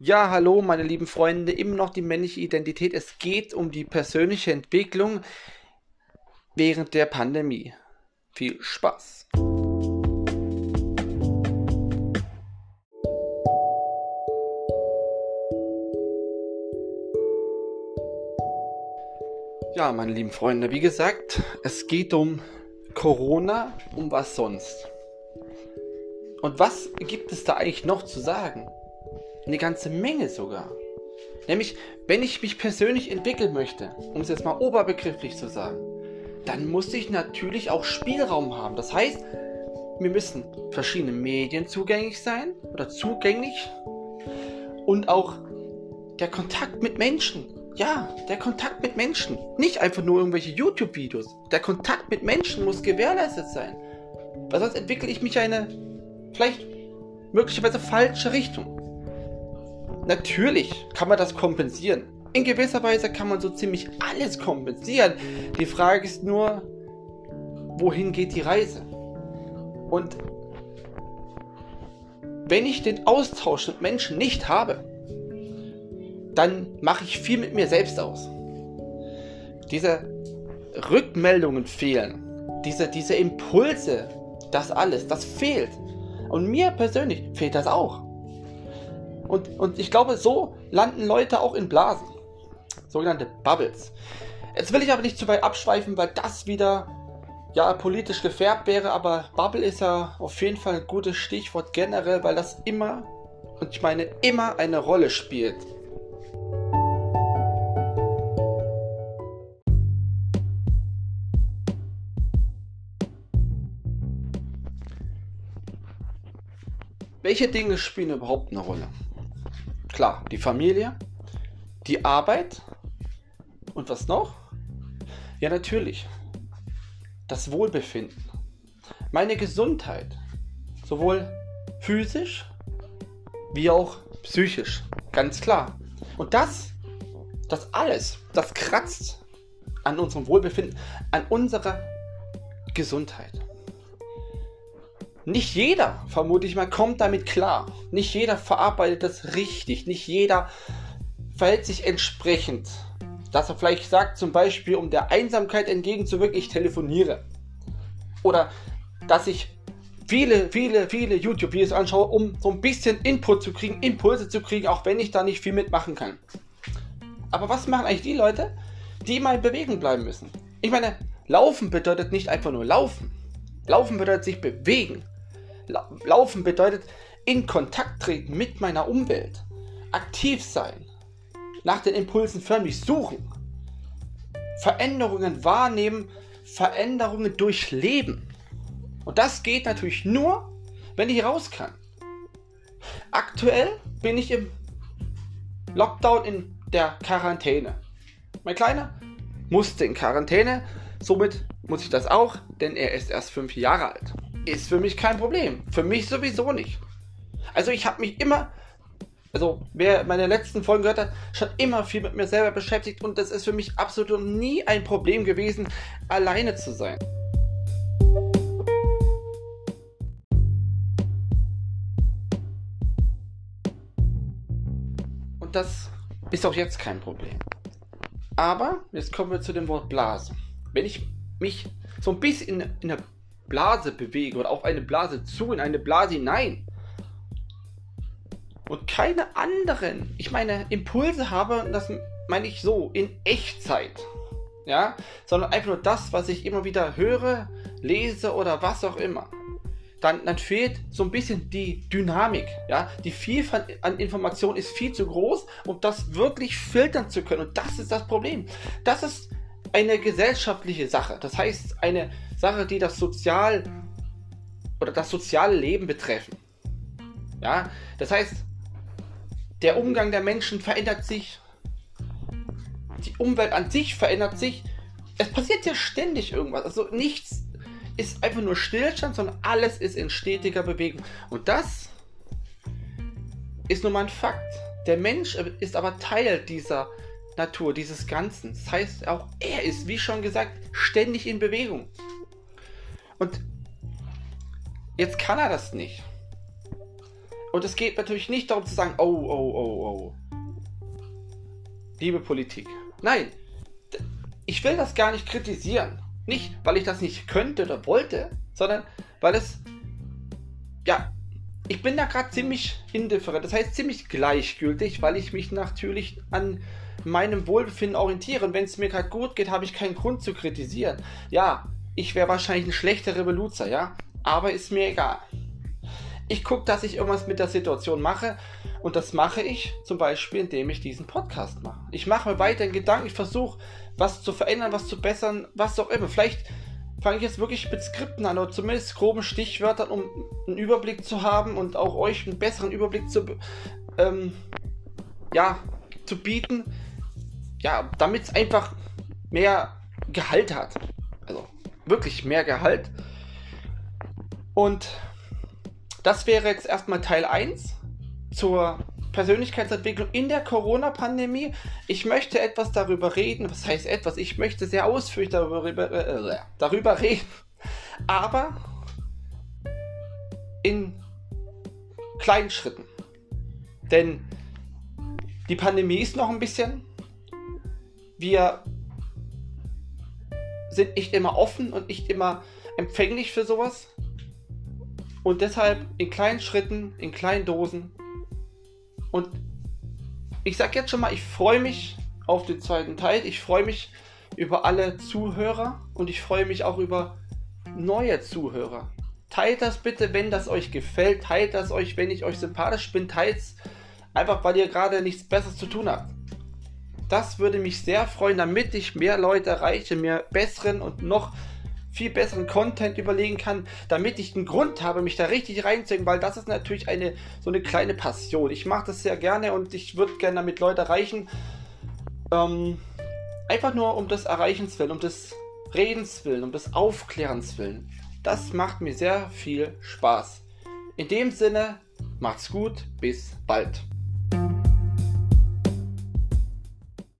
Ja, hallo, meine lieben Freunde, immer noch die männliche Identität. Es geht um die persönliche Entwicklung während der Pandemie. Viel Spaß! Ja, meine lieben Freunde, wie gesagt, es geht um Corona, um was sonst. Und was gibt es da eigentlich noch zu sagen? Eine ganze Menge sogar. Nämlich, wenn ich mich persönlich entwickeln möchte, um es jetzt mal oberbegrifflich zu sagen, dann muss ich natürlich auch Spielraum haben. Das heißt, mir müssen verschiedene Medien zugänglich sein oder zugänglich und auch der Kontakt mit Menschen. Ja, der Kontakt mit Menschen. Nicht einfach nur irgendwelche YouTube-Videos. Der Kontakt mit Menschen muss gewährleistet sein. Weil sonst entwickle ich mich eine vielleicht möglicherweise falsche Richtung. Natürlich kann man das kompensieren. In gewisser Weise kann man so ziemlich alles kompensieren. Die Frage ist nur, wohin geht die Reise? Und wenn ich den Austausch mit Menschen nicht habe, dann mache ich viel mit mir selbst aus. Diese Rückmeldungen fehlen, diese, diese Impulse, das alles, das fehlt. Und mir persönlich fehlt das auch. Und, und ich glaube, so landen Leute auch in Blasen. Sogenannte Bubbles. Jetzt will ich aber nicht zu weit abschweifen, weil das wieder ja politisch gefärbt wäre, aber Bubble ist ja auf jeden Fall ein gutes Stichwort generell, weil das immer, und ich meine immer eine Rolle spielt. Welche Dinge spielen überhaupt eine Rolle? Klar, die Familie, die Arbeit und was noch? Ja, natürlich. Das Wohlbefinden. Meine Gesundheit. Sowohl physisch wie auch psychisch. Ganz klar. Und das, das alles, das kratzt an unserem Wohlbefinden, an unserer Gesundheit. Nicht jeder, vermute ich mal, kommt damit klar. Nicht jeder verarbeitet das richtig. Nicht jeder verhält sich entsprechend. Dass er vielleicht sagt, zum Beispiel, um der Einsamkeit entgegenzuwirken, ich telefoniere. Oder dass ich viele, viele, viele YouTube-Videos anschaue, um so ein bisschen Input zu kriegen, Impulse zu kriegen, auch wenn ich da nicht viel mitmachen kann. Aber was machen eigentlich die Leute, die in Bewegung bleiben müssen? Ich meine, laufen bedeutet nicht einfach nur laufen. Laufen bedeutet sich bewegen. Laufen bedeutet in Kontakt treten mit meiner Umwelt, aktiv sein, nach den Impulsen förmlich suchen, Veränderungen wahrnehmen, Veränderungen durchleben. Und das geht natürlich nur, wenn ich raus kann. Aktuell bin ich im Lockdown in der Quarantäne. Mein Kleiner musste in Quarantäne, somit muss ich das auch, denn er ist erst fünf Jahre alt ist für mich kein Problem. Für mich sowieso nicht. Also ich habe mich immer, also wer meine letzten Folgen gehört hat, schon immer viel mit mir selber beschäftigt und das ist für mich absolut nie ein Problem gewesen, alleine zu sein. Und das ist auch jetzt kein Problem. Aber jetzt kommen wir zu dem Wort Blase. Wenn ich mich so ein bisschen in, in der Blase bewege oder auf eine Blase zu, in eine Blase hinein und keine anderen, ich meine, Impulse habe, das meine ich so, in Echtzeit, ja, sondern einfach nur das, was ich immer wieder höre, lese oder was auch immer. Dann, dann fehlt so ein bisschen die Dynamik, ja, die Vielfalt an Informationen ist viel zu groß, um das wirklich filtern zu können und das ist das Problem. Das ist eine gesellschaftliche Sache, das heißt eine Sache, die das Sozial oder das soziale Leben betreffen. Ja, das heißt, der Umgang der Menschen verändert sich, die Umwelt an sich verändert sich. Es passiert ja ständig irgendwas. Also nichts ist einfach nur Stillstand, sondern alles ist in stetiger Bewegung. Und das ist nun mal ein Fakt. Der Mensch ist aber Teil dieser Natur, dieses Ganzen. Das heißt, auch er ist, wie schon gesagt, ständig in Bewegung. Und jetzt kann er das nicht. Und es geht natürlich nicht darum zu sagen, oh, oh, oh, oh. Liebe Politik. Nein, ich will das gar nicht kritisieren. Nicht, weil ich das nicht könnte oder wollte, sondern weil es, ja, ich bin da gerade ziemlich indifferent, das heißt ziemlich gleichgültig, weil ich mich natürlich an meinem Wohlbefinden orientiere. Und wenn es mir gerade gut geht, habe ich keinen Grund zu kritisieren. Ja, ich wäre wahrscheinlich ein schlechterer Benutzer, ja, aber ist mir egal. Ich gucke, dass ich irgendwas mit der Situation mache und das mache ich zum Beispiel, indem ich diesen Podcast mache. Ich mache mir weiter Gedanken, ich versuche was zu verändern, was zu bessern, was auch immer. Vielleicht fange ich jetzt wirklich mit Skripten an oder zumindest groben Stichwörtern, um einen Überblick zu haben und auch euch einen besseren Überblick zu, ähm, ja, zu bieten. Ja, damit es einfach mehr Gehalt hat. Also wirklich mehr Gehalt. Und das wäre jetzt erstmal Teil 1 zur Persönlichkeitsentwicklung in der Corona-Pandemie. Ich möchte etwas darüber reden. Was heißt etwas? Ich möchte sehr ausführlich darüber, äh, darüber reden. Aber in kleinen Schritten. Denn die Pandemie ist noch ein bisschen. Wir sind nicht immer offen und nicht immer empfänglich für sowas. Und deshalb in kleinen Schritten, in kleinen Dosen. Und ich sag jetzt schon mal, ich freue mich auf den zweiten Teil. Ich freue mich über alle Zuhörer und ich freue mich auch über neue Zuhörer. Teilt das bitte, wenn das euch gefällt. Teilt das euch, wenn ich euch sympathisch bin. Teilt es einfach, weil ihr gerade nichts Besseres zu tun habt. Das würde mich sehr freuen, damit ich mehr Leute erreiche, mehr besseren und noch viel besseren Content überlegen kann, damit ich einen Grund habe, mich da richtig reinzuhängen, weil das ist natürlich eine so eine kleine Passion. Ich mache das sehr gerne und ich würde gerne damit Leute erreichen. Ähm, einfach nur um des Erreichens willen, um des Redens willen, um des Aufklärens willen. Das macht mir sehr viel Spaß. In dem Sinne, macht's gut, bis bald.